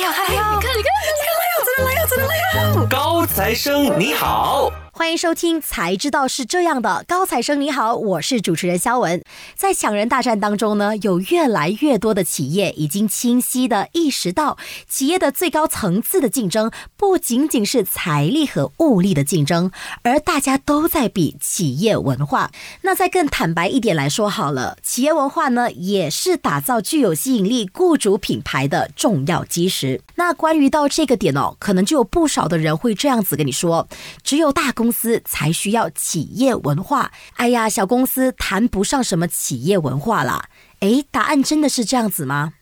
要，他来要，你看，你看，真的来哟，真的来哟，真的来哟。高材生你好。欢迎收听《才知道是这样的》，高材生你好，我是主持人肖文。在抢人大战当中呢，有越来越多的企业已经清晰的意识到，企业的最高层次的竞争不仅仅是财力和物力的竞争，而大家都在比企业文化。那再更坦白一点来说好了，企业文化呢，也是打造具有吸引力雇主品牌的重要基石。那关于到这个点哦，可能就有不少的人会这样子跟你说：，只有大公。公司才需要企业文化。哎呀，小公司谈不上什么企业文化啦。哎，答案真的是这样子吗？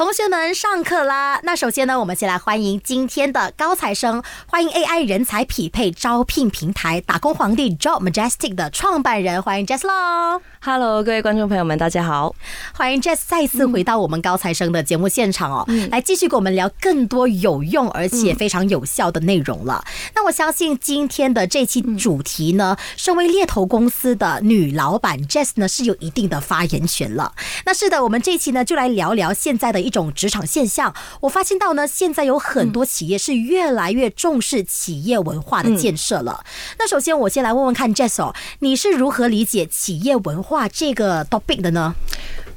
同学们，上课啦！那首先呢，我们先来欢迎今天的高材生，欢迎 AI 人才匹配招聘平台打工皇帝 Job Majestic 的创办人，欢迎 Jess 喽。Hello，各位观众朋友们，大家好，欢迎 Jess 再次回到我们高材生的节目现场哦，来继续跟我们聊更多有用而且非常有效的内容了。那我相信今天的这期主题呢，身为猎头公司的女老板 Jess 呢是有一定的发言权了。那是的，我们这期呢就来聊聊现在的一种职场现象。我发现到呢，现在有很多企业是越来越重视企业文化的建设了。那首先我先来问问看 Jess 哦，你是如何理解企业文化？化这个 topic 的呢？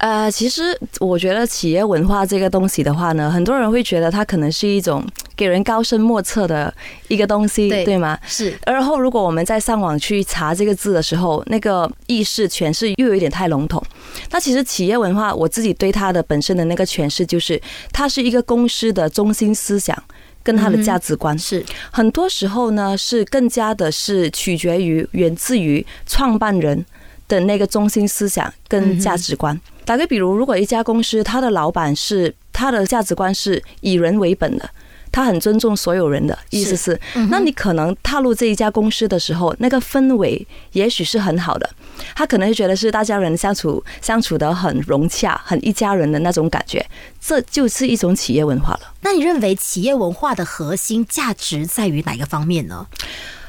呃，其实我觉得企业文化这个东西的话呢，很多人会觉得它可能是一种给人高深莫测的一个东西，对吗？是。而后，如果我们在上网去查这个字的时候，那个意识诠释又有一点太笼统。那其实企业文化，我自己对它的本身的那个诠释，就是它是一个公司的中心思想跟它的价值观。是。很多时候呢，是更加的是取决于源自于创办人。的那个中心思想跟价值观，打个比如，如果一家公司它的老板是他的价值观是以人为本的，他很尊重所有人的意思是，那你可能踏入这一家公司的时候，那个氛围也许是很好的，他可能会觉得是大家人相处相处的很融洽，很一家人的那种感觉，这就是一种企业文化了。那你认为企业文化的核心价值在于哪个方面呢？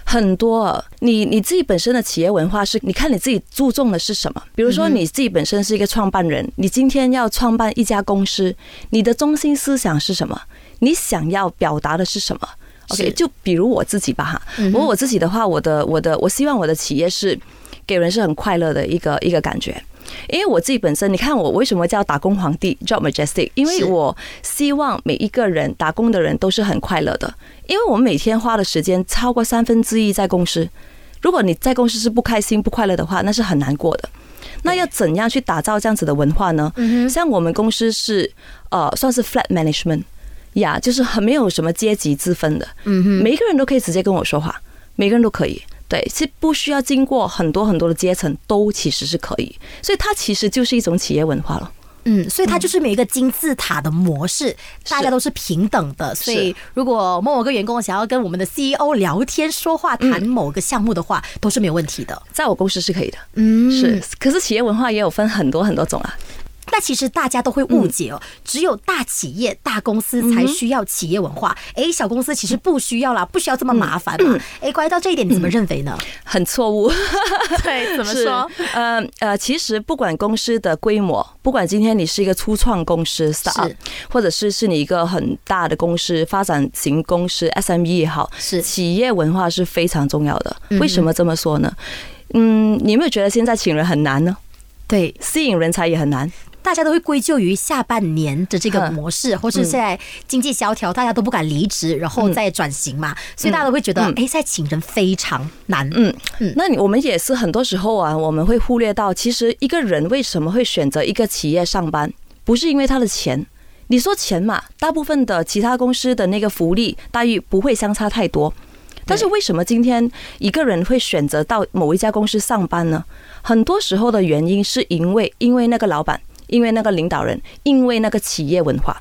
很多，你你自己本身的企业文化是，你看你自己注重的是什么？比如说你自己本身是一个创办人，你今天要创办一家公司，你的中心思想是什么？你想要表达的是什么？OK，就比如我自己吧哈，我我自己的话，我的我的我希望我的企业是给人是很快乐的一个一个感觉。因为我自己本身，你看我为什么叫打工皇帝 Job Majestic？因为我希望每一个人打工的人都是很快乐的。因为我们每天花的时间超过三分之一在公司，如果你在公司是不开心、不快乐的话，那是很难过的。那要怎样去打造这样子的文化呢？像我们公司是呃，算是 flat management 呀，就是很没有什么阶级之分的。嗯哼，每一个人都可以直接跟我说话，每个人都可以。对，是不需要经过很多很多的阶层，都其实是可以，所以它其实就是一种企业文化了。嗯，所以它就是每一个金字塔的模式，大家都是平等的。所以如果某某个员工想要跟我们的 CEO 聊天、说话、谈某个项目的话，都是没有问题的。在我公司是可以的。嗯，是。可是企业文化也有分很多很多种啊。那其实大家都会误解哦，只有大企业、大公司才需要企业文化。哎，小公司其实不需要啦，不需要这么麻烦嘛。哎，关于到这一点，你怎么认为呢？很错误。对，怎么说？呃呃，其实不管公司的规模，不管今天你是一个初创公司，是，或者是是你一个很大的公司、发展型公司 SME 也好，是企业文化是非常重要的。为什么这么说呢？嗯，你有没有觉得现在请人很难呢？对，吸引人才也很难。大家都会归咎于下半年的这个模式，或是现在经济萧条，大家都不敢离职，然后再转型嘛，所以大家都会觉得，哎，在请人非常难。嗯嗯，那我们也是很多时候啊，我们会忽略到，其实一个人为什么会选择一个企业上班，不是因为他的钱。你说钱嘛，大部分的其他公司的那个福利待遇不会相差太多，但是为什么今天一个人会选择到某一家公司上班呢？很多时候的原因是因为，因为那个老板。因为那个领导人，因为那个企业文化，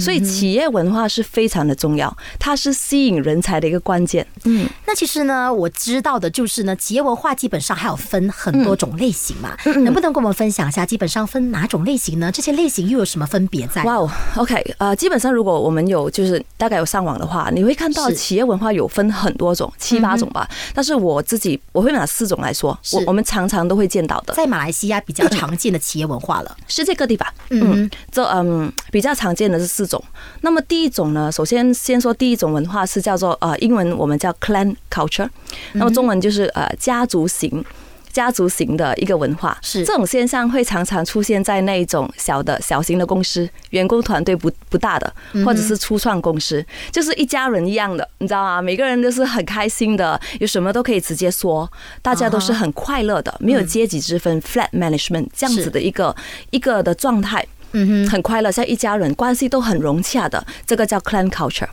所以企业文化是非常的重要，它是吸引人才的一个关键。嗯，那其实呢，我知道的就是呢，企业文化基本上还有分很多种类型嘛，能不能跟我们分享一下，基本上分哪种类型呢？这些类型又有什么分别在？哇哦，OK，呃，基本上如果我们有就是大概有上网的话，你会看到企业文化有分很多种，七八种吧。但是我自己我会拿四种来说，我我们常常都会见到的，在马来西亚比较常见的企业文化了。世界各地吧。嗯嗯，这嗯比较常见的是四种。那么第一种呢，首先先说第一种文化是叫做呃英文我们叫 clan culture，那么中文就是呃家族型。家族型的一个文化是这种现象会常常出现在那种小的小型的公司，员工团队不不大的，或者是初创公司，就是一家人一样的，你知道吗？每个人都是很开心的，有什么都可以直接说，大家都是很快乐的，没有阶级之分，flat management 这样子的一个一个的状态。嗯哼，很快乐，像一家人，关系都很融洽的，这个叫 clan culture。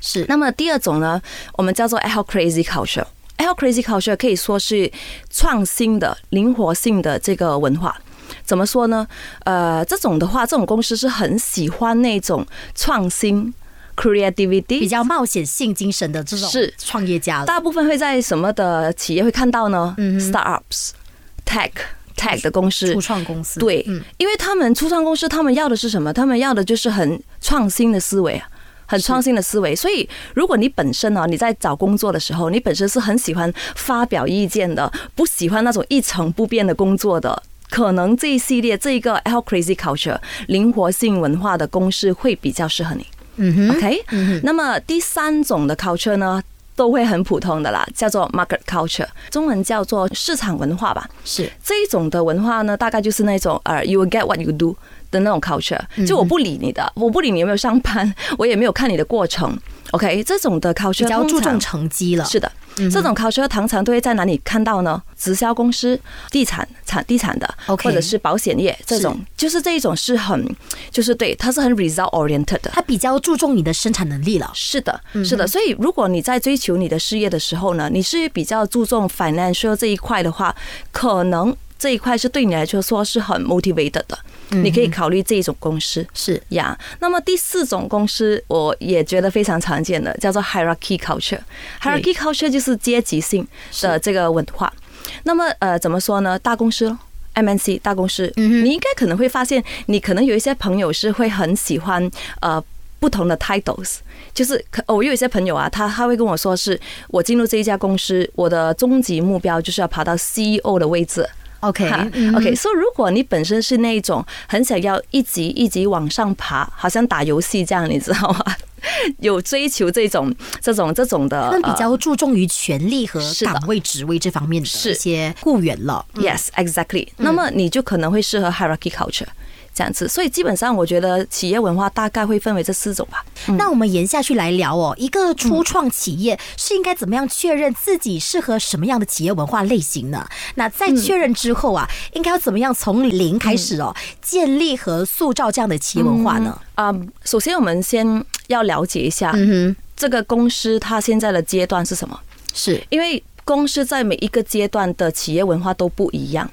是那么第二种呢，我们叫做 L crazy culture。L crazy culture 可以说是创新的、灵活性的这个文化。怎么说呢？呃，这种的话，这种公司是很喜欢那种创新 creativity，比较冒险性精神的这种是创业家。大部分会在什么的企业会看到呢、嗯 s t a r t u p s tech tech 的公司初，创公司对嗯，因为他们初创公司，他们要的是什么？他们要的就是很创新的思维啊。很创新的思维，所以如果你本身呢，你在找工作的时候，你本身是很喜欢发表意见的，不喜欢那种一成不变的工作的，可能这一系列这一个 L crazy culture 灵活性文化的公司会比较适合你。嗯哼，OK，、那么第三种的 culture 呢，都会很普通的啦，叫做 market culture，中文叫做市场文化吧。是这一种的文化呢，大概就是那种呃，you will get what you do 的那种 culture，就我不理你的，我不理你有没有上班，我也没有看你的过程。OK，这种的 culture 比较注重成绩了。是的，这种 culture 常常都会在哪里看到呢？直销公司、地产产地产的或者是保险业这种，就是这一种是很，就是对，它是很 result oriented 的。它比较注重你的生产能力了。是的，是的。所以，如果你在追求你的事业的时候呢，你是比较注重 financial 这一块的话，可能这一块是对你来说说是很 motivated 的。你可以考虑这一种公司是呀。那么第四种公司，我也觉得非常常见的，叫做 hierarchy culture。hierarchy culture 就是阶级性的这个文化。那么呃，怎么说呢？大公司咯 MNC 大公司，你应该可能会发现，你可能有一些朋友是会很喜欢呃不同的 titles，就是可哦我有一些朋友啊，他他会跟我说是，我进入这一家公司，我的终极目标就是要爬到 CEO 的位置。OK OK，所以如果你本身是那种很想要一级一级往上爬，好像打游戏这样，你知道吗？有追求这种这种这种的，他们比呃较注重于权力和岗位、职位这方面的是一些雇员了。Yes, exactly。那么你就可能会适合 hierarchy culture 这样子。所以基本上，我觉得企业文化大概会分为这四种吧。那我们延下去来聊哦，一个初创企业是应该怎么样确认自己适合什么样的企业文化类型呢？那在确认之后啊，应该要怎么样从零开始哦，建立和塑造这样的企业文化呢？啊、首先我们先要了解一下嗯这个公司它现在的阶段是什么，是因为公司在每一个阶段的企业文化都不一样。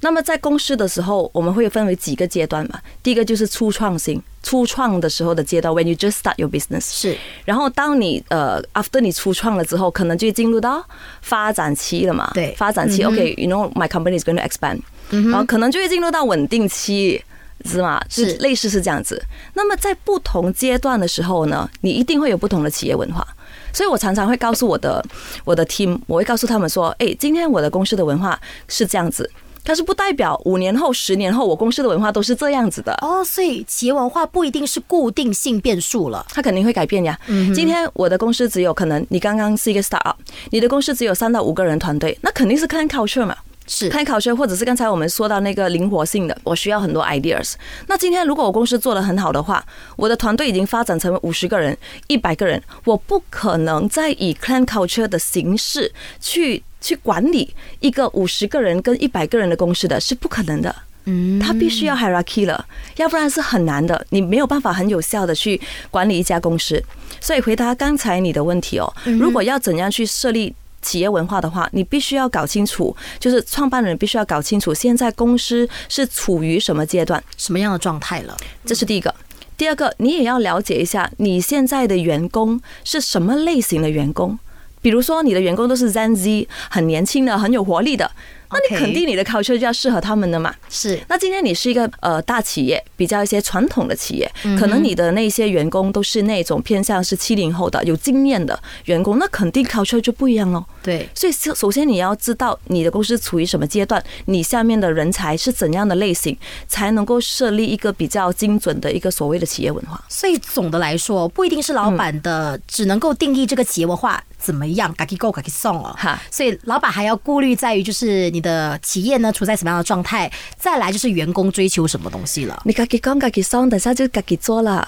那么在公司的时候，我们会分为几个阶段嘛？第一个就是初创型，初创的时候的阶段，when you just start your business。是然后当你呃，after 你初创了之后，可能就进入到发展期了嘛。对发展期、嗯 OK，you know my company is going to expand，、然后可能就会进入到稳定期。是吗？是是类似是这样子。那么在不同阶段的时候呢，你一定会有不同的企业文化。所以我常常会告诉我的我的 team，我会告诉他们说，哎，今天我的公司的文化是这样子，但是不代表五年后、十年后我公司的文化都是这样子的。哦，所以企业文化不一定是固定性变数了。它肯定会改变呀。今天我的公司只有可能你刚刚是一个 startup，你的公司只有三到五个人团队，那肯定是看 culture 嘛。是看 culture，或者是刚才我们说到那个灵活性的，我需要很多 ideas。那今天如果我公司做得很好的话，我的团队已经发展成为五十个人、一百个人，我不可能再以 clan culture 的形式去去管理一个五十个人跟一百个人的公司的，是不可能的。嗯，他必须要 hierarchy 了，要不然是很难的，你没有办法很有效的去管理一家公司。所以回答刚才你的问题哦，如果要怎样去设立企业文化的话，你必须要搞清楚，就是创办人必须要搞清楚现在公司是处于什么阶段，什么样的状态了？这是第一个。第二个，你也要了解一下你现在的员工是什么类型的员工。比如说，你的员工都是 Zen Z，很年轻的，很有活力的。那你肯定你的 culture 就要适合他们的嘛。是那今天你是一个呃大企业，比较一些传统的企业，可能你的那些员工都是那种偏向是七零后的有经验的员工，那肯定 culture 就不一样喽。对，所以首首先你要知道你的公司处于什么阶段，你下面的人才是怎样的类型，才能够设立一个比较精准的一个所谓的企业文化。所以总的来说，不一定是老板的，只能够定义这个企业文化怎么样，嘎给够，嘎给送哦。哈所以老板还要顾虑在于，就是你的企业呢处在什么样的状态，再来就是员工追求什么东西了。你自己讲自己送，等下就自己做了，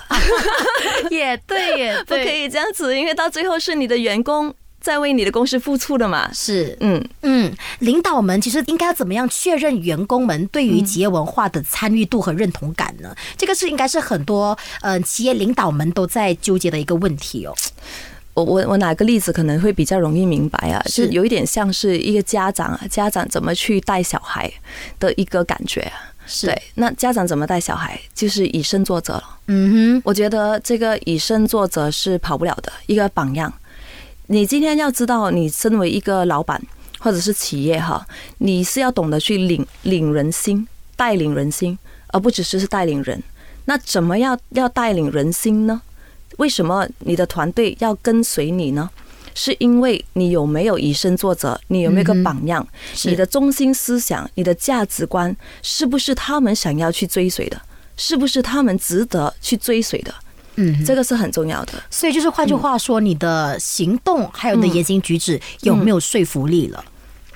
也对，也不可。以这样子，因为到最后是你的员工在为你的公司付出的嘛。是，嗯，嗯，领导们其实应该要怎么样确认员工们对于企业文化的参与度和认同感呢？这个是应该是很多呃企业领导们都在纠结的一个问题哦。我我我哪个例子可能会比较容易明白啊？是就有一点像是一个家长啊，家长怎么去带小孩的一个感觉啊。是对，那家长怎么带小孩，就是以身作则了。嗯哼，我觉得这个以身作则是跑不了的一个榜样。你今天要知道，你身为一个老板或者是企业哈，你是要懂得去领领人心，带领人心，而不只是是带领人。那怎么样要带领人心呢？为什么你的团队要跟随你呢？是因为你有没有以身作则，你有没有个榜样，是你的中心思想、你的价值观是不是他们想要去追随的？是不是他们值得去追随的？嗯，这个是很重要的。所以就是换句话说，你的行动还有你的言行举止有没有说服力了？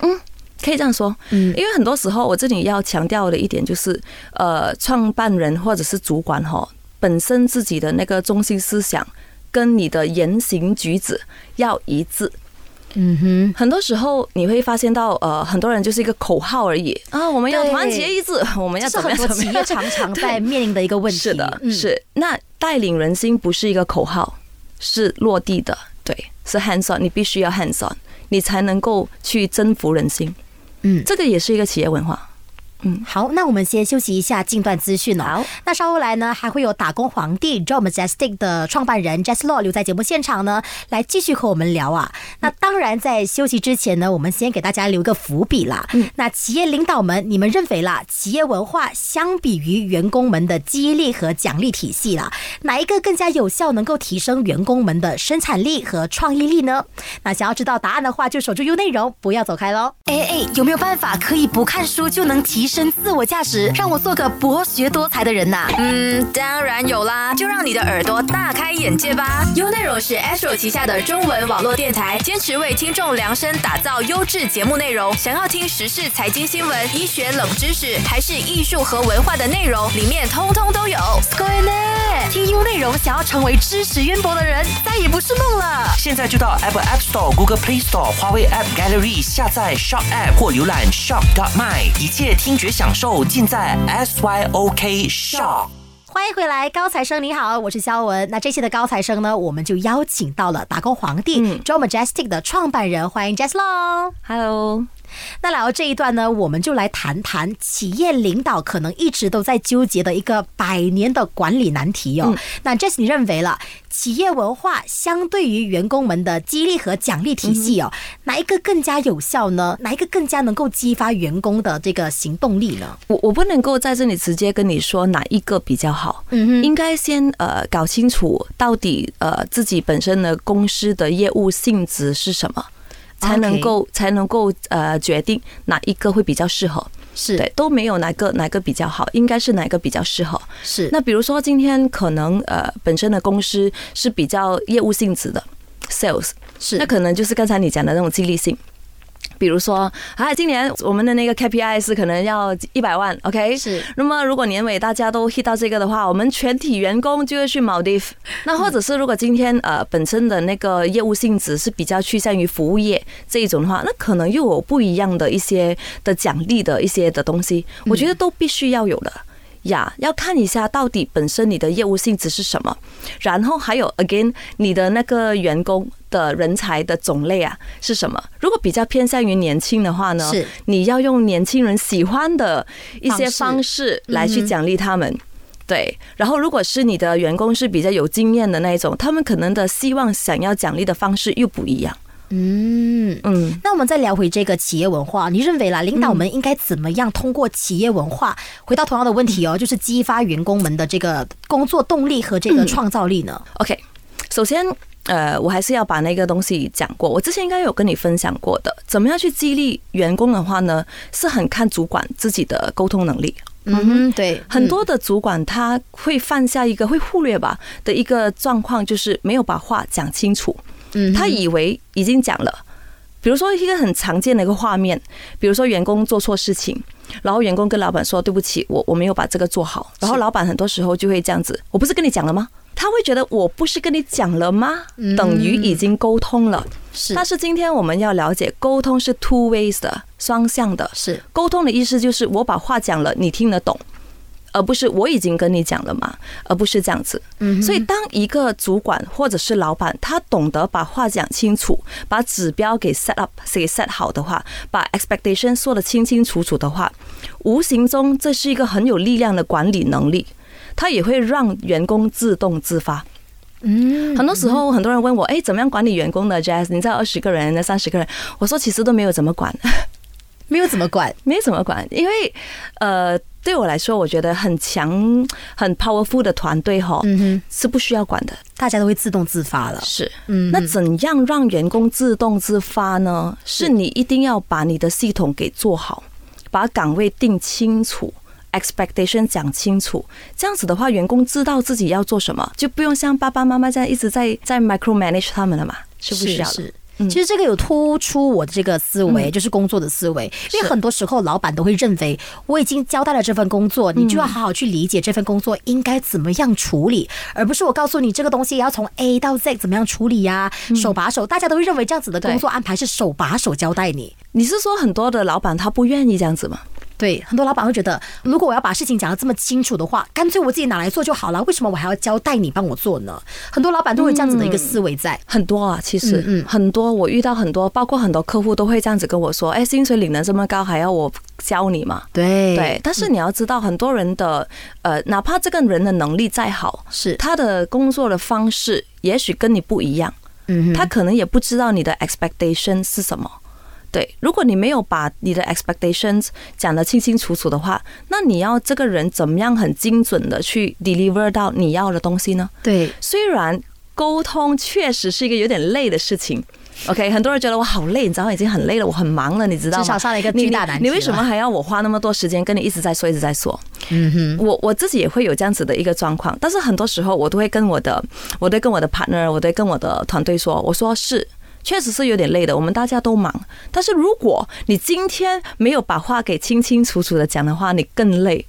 嗯可以这样说，嗯因为很多时候我这里要强调的一点就是，呃，创办人或者是主管哈，本身自己的那个中心思想跟你的言行举止要一致。嗯哼，很多时候你会发现到，呃，很多人就是一个口号而已啊，我们要团结一致，我们要怎么样怎么样。常常 在面临的一个问题。是的，嗯是那带领人心不是一个口号，是落地的，对，是 hands on，你必须要 hands on，你才能够去征服人心。嗯这个也是一个企业文化。好，那我们先休息一下，近段资讯哦。好，那稍后来呢，还会有打工皇帝 Joe Majestic 的创办人 Jess Law 留在节目现场呢，来继续和我们聊啊。那当然，在休息之前呢，我们先给大家留个伏笔啦。嗯那企业领导们，你们认为啦，企业文化相比于员工们的激励和奖励体系啦，哪一个更加有效，能够提升员工们的生产力和创意力呢？那想要知道答案的话，就守住 U 内容，不要走开喽。哎哎，有没有办法可以不看书就能提升自我价值，让我做个博学多才的人呐、嗯，当然有啦，就让你的耳朵大开眼界吧。优内容是 Astro 旗下的中文网络电台，坚持为听众量身打造优质节目内容。想要听时事、财经新闻、医学冷知识，还是艺术和文化的内容，里面通通都有。各位呢，听 U 内容想要成为知识渊博的人，再也不是梦了。现在就到 Apple App Store、Google Play Store、华为 App Gallery 下载 Shop App 或浏览 Shop Dot My，一切听觉享受尽在 SYOK Shop。欢迎回来，高材生你好，我是肖文。那这期的高材生呢，我们就邀请到了打工皇帝、嗯 Joe Majestic 的创办人，欢迎 Jess Long。Hello，那来到这一段呢，我们就来谈谈企业领导可能一直都在纠结的一个百年的管理难题哦。那 Jess，你认为了企业文化相对于员工们的激励和奖励体系哦，哪一个更加有效呢？哪一个更加能够激发员工的这个行动力呢？我我不能够在这里直接跟你说哪一个比较好，嗯哼应该先呃搞清楚到底呃自己本身的公司的业务性质是什么，才能够才能够呃决定哪一个会比较适合。是对，都没有哪个哪个比较好，应该是哪个比较适合。是那比如说今天可能呃本身的公司是比较业务性质的 sales，是那可能就是刚才你讲的那种激励性。比如说，啊，今年我们的那个 KPI 是可能要一百万，OK？是那么如果年尾大家都 hit 到这个的话，我们全体员工就会去 Maldives。那或者是如果今天呃本身的那个业务性质是比较趋向于服务业这一种的话，那可能又有不一样的一些的奖励的一些的东西，我觉得都必须要有的。呀，要看一下到底本身你的业务性质是什么，然后还有 again 你的那个员工的人才的种类啊是什么？如果比较偏向于年轻的话呢，是你要用年轻人喜欢的一些方式来去奖励他们。对，然后如果是你的员工是比较有经验的那一种，他们可能的希望想要奖励的方式又不一样。嗯。嗯，那我们再聊回这个企业文化，你认为啦，领导们应该怎么样通过企业文化，回到同样的问题哦，就是激发员工们的这个工作动力和这个创造力呢？OK，首先，呃，我还是要把那个东西讲过。我之前应该有跟你分享过的，怎么样去激励员工的话呢，是很看主管自己的沟通能力。嗯哼，对，很多的主管他会犯下一个会忽略吧的一个状况，就是没有把话讲清楚。嗯他以为已经讲了，比如说一个很常见的一个画面，比如说员工做错事情，然后员工跟老板说对不起，我我没有把这个做好，然后老板很多时候就会这样子，我不是跟你讲了吗？他会觉得我不是跟你讲了吗？等于已经沟通了。是但是今天我们要了解，沟通是 two ways 的，双向的。是沟通的意思就是我把话讲了，你听得懂，而不是我已经跟你讲了嘛，而不是这样子。嗯所以当一个主管或者是老板，他懂得把话讲清楚，把指标给 set up 给 set 好的话，把 expectation 说得清清楚楚的话，无形中这是一个很有力量的管理能力。它也会让员工自动自发。嗯很多时候，很多人问我，哎，怎么样管理员工的？Jazz，你在二十个人、那三十个人，我说其实都没有怎么管，没有怎么管，没有怎么管，因为呃，对我来说，我觉得很强、很 powerful 的团队哈，嗯哼，是不需要管的。大家都会自动自发了。是，嗯那怎样让员工自动自发呢？是你一定要把你的系统给做好，把岗位定清楚。Expectation 讲清楚，这样子的话，员工知道自己要做什么，就不用像爸爸妈妈这样一直在在 micro manage 他们了嘛，是不需要的。其实这个有突出我的这个思维，就是工作的思维，因为很多时候老板都会认为我已经交代了这份工作，你就要好好去理解这份工作应该怎么样处理，而不是我告诉你这个东西要从 A 到 Z 怎么样处理呀、手把手，大家都会认为这样子的工作安排是手把手交代你。你是说很多的老板他不愿意这样子吗？对，很多老板会觉得，如果我要把事情讲得这么清楚的话，干脆我自己拿来做就好了，为什么我还要交代你帮我做呢？很多老板都会有这样子的一个思维在。很多啊，其实嗯嗯很多，我遇到很多，包括很多客户都会这样子跟我说：“哎，薪水领得这么高，还要我教你吗？”对对，但是你要知道，很多人的呃，哪怕这个人的能力再好，是他的工作的方式也许跟你不一样，嗯哼他可能也不知道你的 expectation 是什么。对，如果你没有把你的 expectations 讲得清清楚楚的话，那你要这个人怎么样很精准的去 deliver 到你要的东西呢？对，虽然沟通确实是一个有点累的事情。OK，很多人觉得我好累，你知道已经很累了，我很忙了，你知道吗？至少上了一个巨大难题你你为什么还要我花那么多时间跟你一直在说，一直在说？嗯哼，我我自己也会有这样子的一个状况，但是很多时候我都会跟我的，我都跟我的 partner，我都跟我的团队说，我说是。确实是有点累的，我们大家都忙。但是如果你今天没有把话给清清楚楚的讲的话，你更累。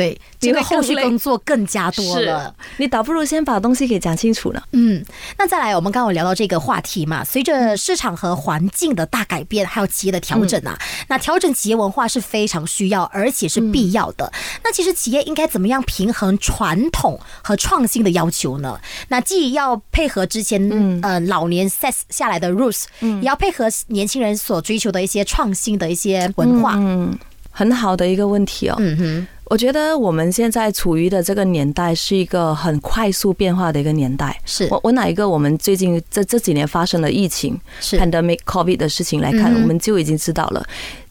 对，你这个后续工作更加多了。你倒不如先把东西给讲清楚了。嗯，那再来，我们刚刚有聊到这个话题嘛，随着市场和环境的大改变，还有企业的调整啊，那调整企业文化是非常需要，而且是必要的。那其实企业应该怎么样平衡传统和创新的要求呢？那既要配合之前呃老年 set 下来的 rules，也要配合年轻人所追求的一些创新的一些文化。嗯，很好的一个问题哦。嗯哼，我觉得我们现在处于的这个年代是一个很快速变化的一个年代。是我我哪一个我们最近这这几年发生的疫情是 pandemic COVID 的事情来看，嗯我们就已经知道了。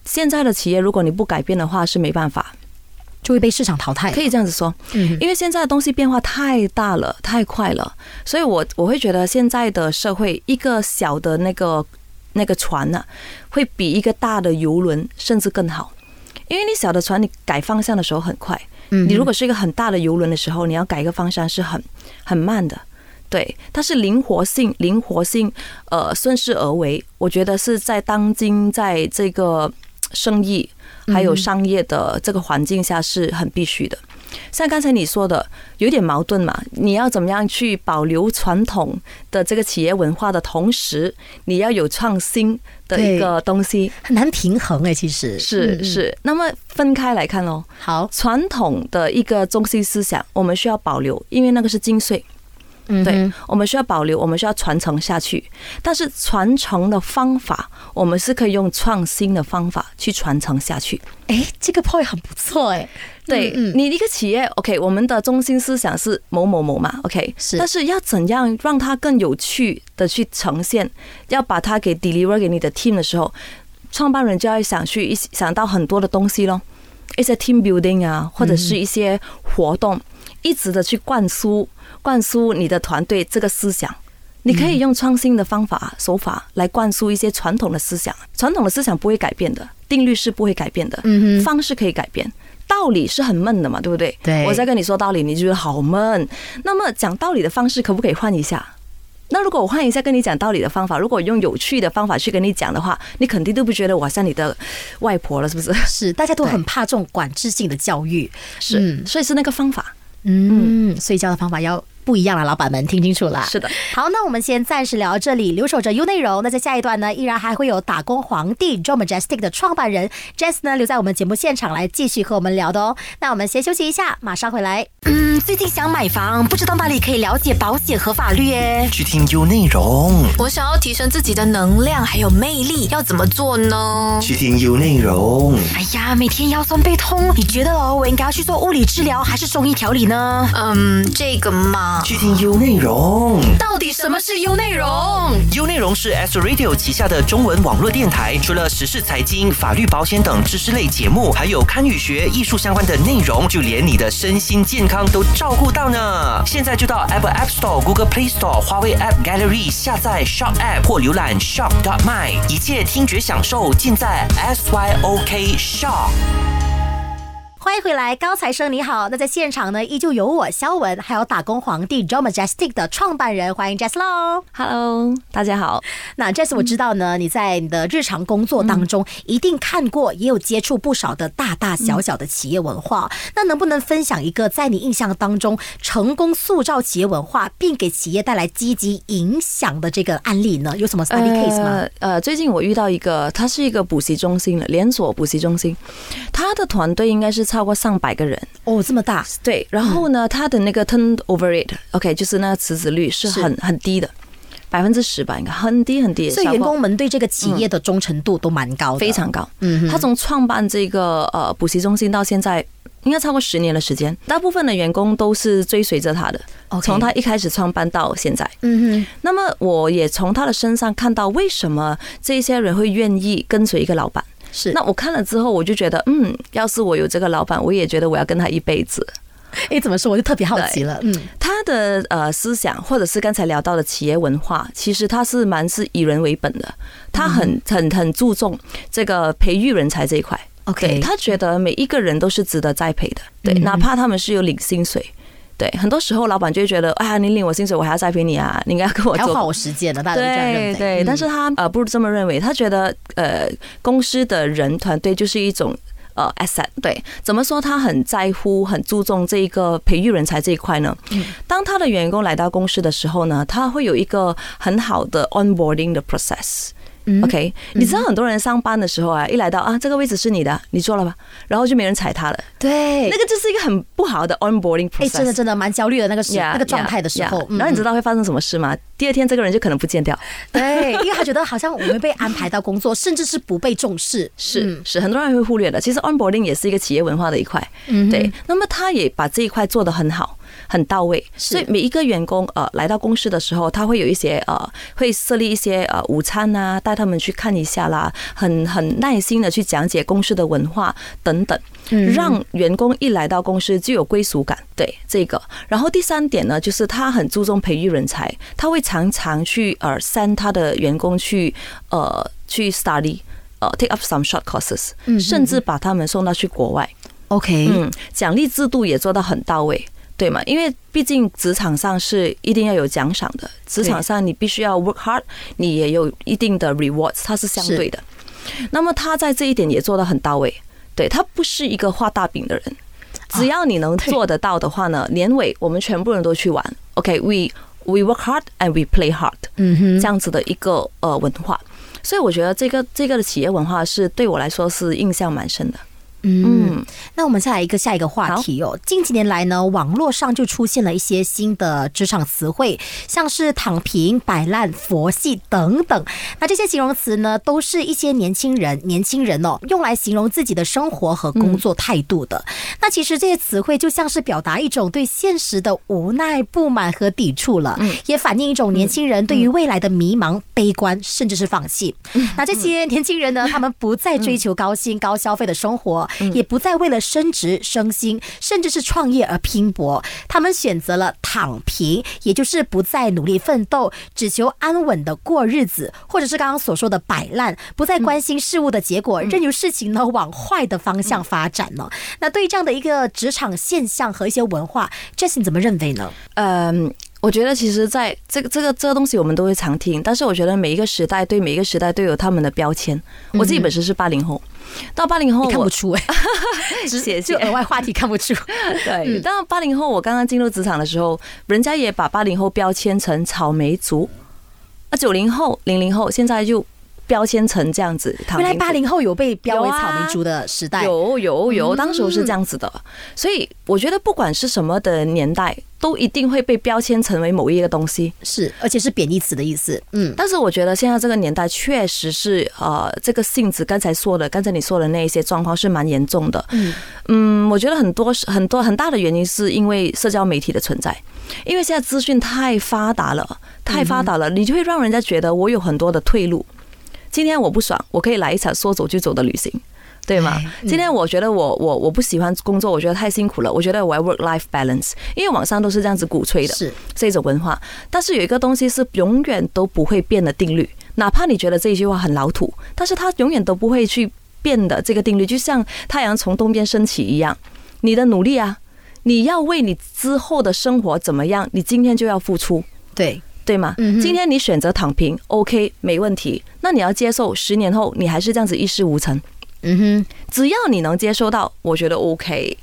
现在的企业，如果你不改变的话，是没办法，就会被市场淘汰。可以这样子说。嗯，因为现在的东西变化太大了，太快了，所以我我会觉得现在的社会，一个小的那个那个船呢、会比一个大的游轮甚至更好。因为你小的船，你改方向的时候很快，嗯你如果是一个很大的游轮的时候，你要改一个方向是很很慢的。对，它是灵活性，灵活性，呃，顺势而为，我觉得是在当今在这个生意还有商业的这个环境下是很必须的。像刚才你说的，有点矛盾嘛？你要怎么样去保留传统的这个企业文化的同时，你要有创新的一个东西，很难平衡哎，其实。是是。那么分开来看喽，好，传统的一个中心思想，我们需要保留，因为那个是精髓。嗯对，我们需要保留，我们需要传承下去。但是传承的方法，我们是可以用创新的方法去传承下去。哎，这个 point 很不错哎。对你一个企业，OK，我们的中心思想是某某某嘛，OK，是但是要怎样让它更有趣的去呈现，要把它给 deliver 给你的 team 的时候，创办人就要想去一想到很多的东西咯，一些 team building 啊，或者是一些活动，一直的去灌输灌输你的团队这个思想。你可以用创新的方法手法来灌输一些传统的思想，传统的思想不会改变的，定律是不会改变的，嗯哼方式可以改变。道理是很闷的嘛，对不对？对我在跟你说道理，你就觉得好闷。那么讲道理的方式可不可以换一下？那如果我换一下跟你讲道理的方法，如果用有趣的方法去跟你讲的话，你肯定都不觉得我像你的外婆了，是不是？是，大家都很怕这种管制性的教育。是，嗯所以是那个方法。嗯，所以教的方法要不一样了，老板们听清楚了。是的。好，那我们先暂时聊到这里，留守着 U 内容。那在下一段呢，依然还会有打工皇帝 Joe Majestic 的创办人 Jess 呢留在我们节目现场来继续和我们聊的哦。那我们先休息一下，马上回来。嗯，最近想买房，不知道哪里可以了解保险和法律耶。去听 U 内容，我想要提升自己的能量还有魅力，要怎么做呢？去听 U 内容，哎呀，每天腰酸背痛，你觉得哦，我应该要去做物理治疗还是中医调理呢？嗯，这个嘛，去听 U 内容。到底什么是 U 内容？U 内容是 S Radio 旗下的中文网络电台，除了时事、财经、法律、保险等知识类节目，还有堪舆学、艺术相关的内容，就连你的身心健康都照顾到呢。现在就到 Apple App Store、Google Play Store、华为 App Gallery 下载 Shop App 或浏览 Shop dot my，一切听觉享受尽在 SYOK Shop。欢迎回来，高材生你好。那在现场呢，依旧有我肖文，还有打工皇帝 Joe Majestic 的创办人，欢迎 Jess 喽。Hello，大家好。那 Jess，我知道呢，你在你的日常工作当中一定看过，也有接触不少的大大小小的企业文化。那能不能分享一个在你印象当中成功塑造企业文化，并给企业带来积极影响的这个案例呢？有什么 study case 吗？呃呃，最近我遇到一个，他是一个补习中心的连锁补习中心，他的团队应该是超过上百个人。哦，这么大，对，然后呢，他的那个 turnover rate，OK，、就是那个辞职率是是很很低的，百分之十吧，应该很低很低。所以员工们对这个企业的忠诚度都蛮高的，非常高。嗯哼他从创办这个呃补习中心到现在，应该超过十年的时间，大部分的员工都是追随着他的 OK 从他一开始创办到现在。嗯哼。那么我也从他的身上看到为什么这些人会愿意跟随一个老板。是那我看了之后，我就觉得，嗯，要是我有这个老板，我也觉得我要跟他一辈子。哎，怎么说？我就特别好奇了。嗯，他的呃思想，或者是刚才聊到的企业文化，其实他是蛮是以人为本的，他很很很注重这个培育人才这一块。OK 他觉得每一个人都是值得栽培的，对，嗯哪怕他们是有领薪水。对，很多时候老板就会觉得，哎呀，你领我薪水，我还要栽培你啊，你应该要跟我做还要花我时间的，大家都这样认为。对对，嗯但是他呃不是这么认为，他觉得呃公司的人团队就是一种。呃，asset 对，怎么说？他很在乎、很注重这一个培育人才这一块呢？当他的员工来到公司的时候呢，他会有一个很好的 onboarding 的 process。OK，你知道很多人上班的时候啊，一来到啊这个位置是你的，你坐了吧，然后就没人踩他了，对那个就是一个很不好的 onboarding 哎。真的真的蛮焦虑的那个时 Yeah，那个状态的时候然后你知道会发生什么事吗？第二天这个人就可能不见掉。对，因为他觉得好像我们被安排到工作，甚至是不被重视。是是，很多人会忽略的。其实 onboarding 也是一个企业文化的一块，嗯对。那么他也把这一块做得很好。很到位，所以每一个员工呃来到公司的时候，他会有一些呃会设立一些呃午餐啊，带他们去看一下啦，很很耐心的去讲解公司的文化等等，让员工一来到公司就有归属感。对这个，然后第三点呢，就是他很注重培育人才，他会常常去呃 send 他的员工去呃去 study。呃，take up some short courses，甚至把他们送到去国外。OK，嗯，奖励制度也做到很到位，对吗？因为毕竟职场上是一定要有奖赏的，职场上你必须要 work hard，你也有一定的 rewards，它是相对的。那么他在这一点也做得很到位，对他不是一个画大饼的人，只要你能做得到的话呢，年尾我们全部人都去玩，OK，we、we work hard and we play hard，嗯哼这样子的一个呃文化。所以我觉得这个这个的企业文化是对我来说是印象蛮深的。嗯，那我们再来一个下一个话题哦。近几年来呢，网络上就出现了一些新的职场词汇，像是躺平、摆烂、佛系等等。那这些形容词呢，都是一些年轻人、年轻人哦，用来形容自己的生活和工作态度的。那其实这些词汇就像是表达一种对现实的无奈、不满和抵触了，也反映一种年轻人对于未来的迷茫、悲观，甚至是放弃。那这些年轻人呢，他们不再追求高薪、高消费的生活。也不再为了升职升薪，甚至是创业而拼搏，他们选择了躺平，也就是不再努力奋斗，只求安稳的过日子，或者是刚刚所说的摆烂，不再关心事物的结果，任由事情呢往坏的方向发展呢？那对于这样的一个职场现象和一些文化，Jessie 怎么认为呢？嗯。我觉得其实，在这个这个这个东西，我们都会常听。但是，我觉得每一个时代对每一个时代都有他们的标签。我自己本身是八零后，到八零后看不出哎，只写就额外话题看不出。对，到八零后，我刚刚进入职场的时候，人家也把八零后标签成草莓族。啊，九零后、零零后现在就。标签成这样子，原来八零后有被标为草莓族的时代，有有有，当时是这样子的。所以我觉得不管是什么的年代，都一定会被标签成为某一个东西，是而且是贬义词的意思。嗯，但是我觉得现在这个年代确实是呃，这个性质刚才说的，刚才你说的那一些状况是蛮严重的。嗯嗯，我觉得很多很多很大的原因是因为社交媒体的存在，因为现在资讯太发达了，太发达了，你就会让人家觉得我有很多的退路。今天我不爽，我可以来一场说走就走的旅行，对吗？今天我觉得我我我不喜欢工作，我觉得太辛苦了，我觉得我要 work life balance，因为网上都是这样子鼓吹的，是这种文化。但是有一个东西是永远都不会变的定律，哪怕你觉得这一句话很老土，但是它永远都不会去变的这个定律，就像太阳从东边升起一样，你的努力啊，你要为你之后的生活怎么样，你今天就要付出，对。对吗？今天你选择躺平，OK，没问题。那你要接受十年后你还是这样子一事无成。嗯哼，只要你能接受到，我觉得 OK。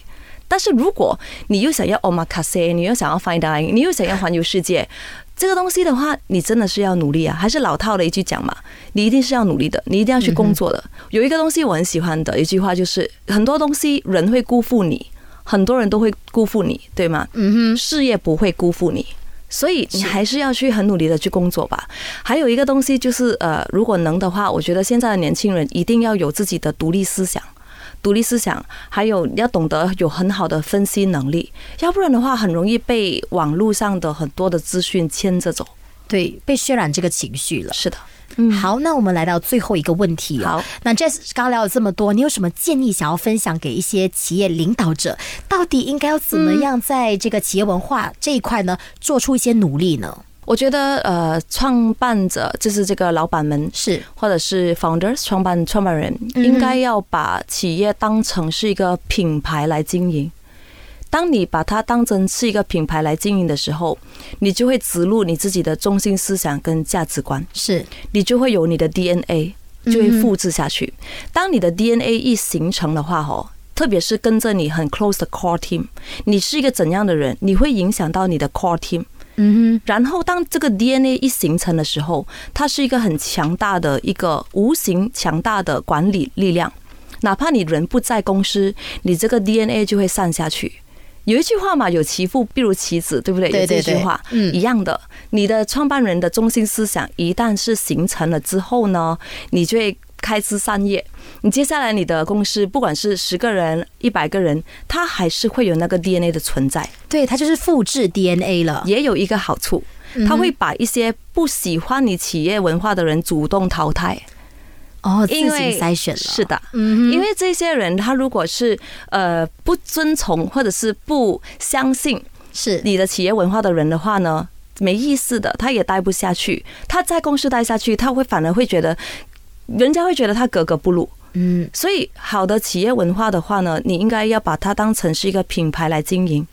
但是如果你又想要 omakase，你又想要 fine dining，你又想要环游世界，这个东西的话，你真的是要努力啊！还是老套的一句讲嘛，你一定是要努力的，你一定要去工作的。有一个东西我很喜欢的一句话就是：很多东西人会辜负你，很多人都会辜负你，对吗？嗯哼，事业不会辜负你。所以你还是要去很努力的去工作吧。还有一个东西就是，呃，如果能的话，我觉得现在的年轻人一定要有自己的独立思想，独立思想，还有要懂得有很好的分析能力，要不然的话，很容易被网络上的很多的资讯牵着走，对，被渲染这个情绪了。是的。嗯，好，那我们来到最后一个问题好，那 Jess 刚刚聊了这么多，你有什么建议想要分享给一些企业领导者？到底应该要怎么样在这个企业文化这一块呢，做出一些努力呢？我觉得，呃，创办者就是这个老板们是，或者是 founders 创办创办人，应该要把企业当成是一个品牌来经营。当你把它当成是一个品牌来经营的时候，你就会植入你自己的中心思想跟价值观，是你就会有你的 DNA，就会复制下去。当你的 DNA 一形成的话，哦，特别是跟着你很 close 的 core team，你是一个怎样的人，你会影响到你的 core team。嗯哼。然后当这个 DNA 一形成的时候，它是一个很强大的一个无形强大的管理力量。哪怕你人不在公司，你这个 DNA 就会散下去。有一句话嘛，有其父必如其子，对不对？有这句话，嗯，一样的。你的创办人的中心思想一旦是形成了之后呢，你就会开枝散叶。你接下来你的公司，不管是十个人、一百个人，它还是会有那个 DNA 的存在。对，它就是复制 DNA 了。也有一个好处，它会把一些不喜欢你企业文化的人主动淘汰。哦，自行筛选了，是的，嗯，因为这些人他如果是呃不遵从或者是不相信是你的企业文化的人的话呢，没意思的，他也待不下去。他在公司待下去，他会反而会觉得，人家会觉得他格格不入。嗯，所以好的企业文化的话呢，你应该要把它当成是一个品牌来经营。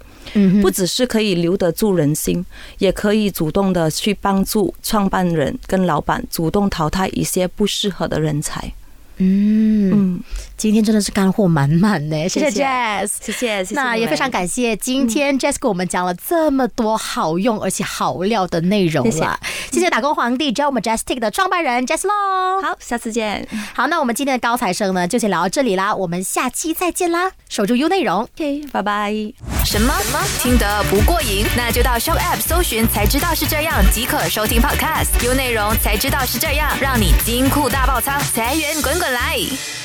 不只是可以留得住人心，也可以主动的去帮助创办人跟老板主动淘汰一些不适合的人才。嗯，今天真的是干货满满呢，谢谢 Jazz，谢谢。那也非常感谢今天 Jazz 给我们讲了这么多好用而且好料的内容了。谢谢打工皇帝 Joe Majestic 的创办人 Jess Long。好，下次见。好，那我们今天的高材生呢，就先聊到这里啦，我们下期再见啦，守住 U 内容。OK，拜拜。什么什么？听得不过瘾？那就到 Show App 搜寻才知道是这样，即可收听 Podcast，U 内容才知道是这样，让你金库大爆仓，财源滚滚来。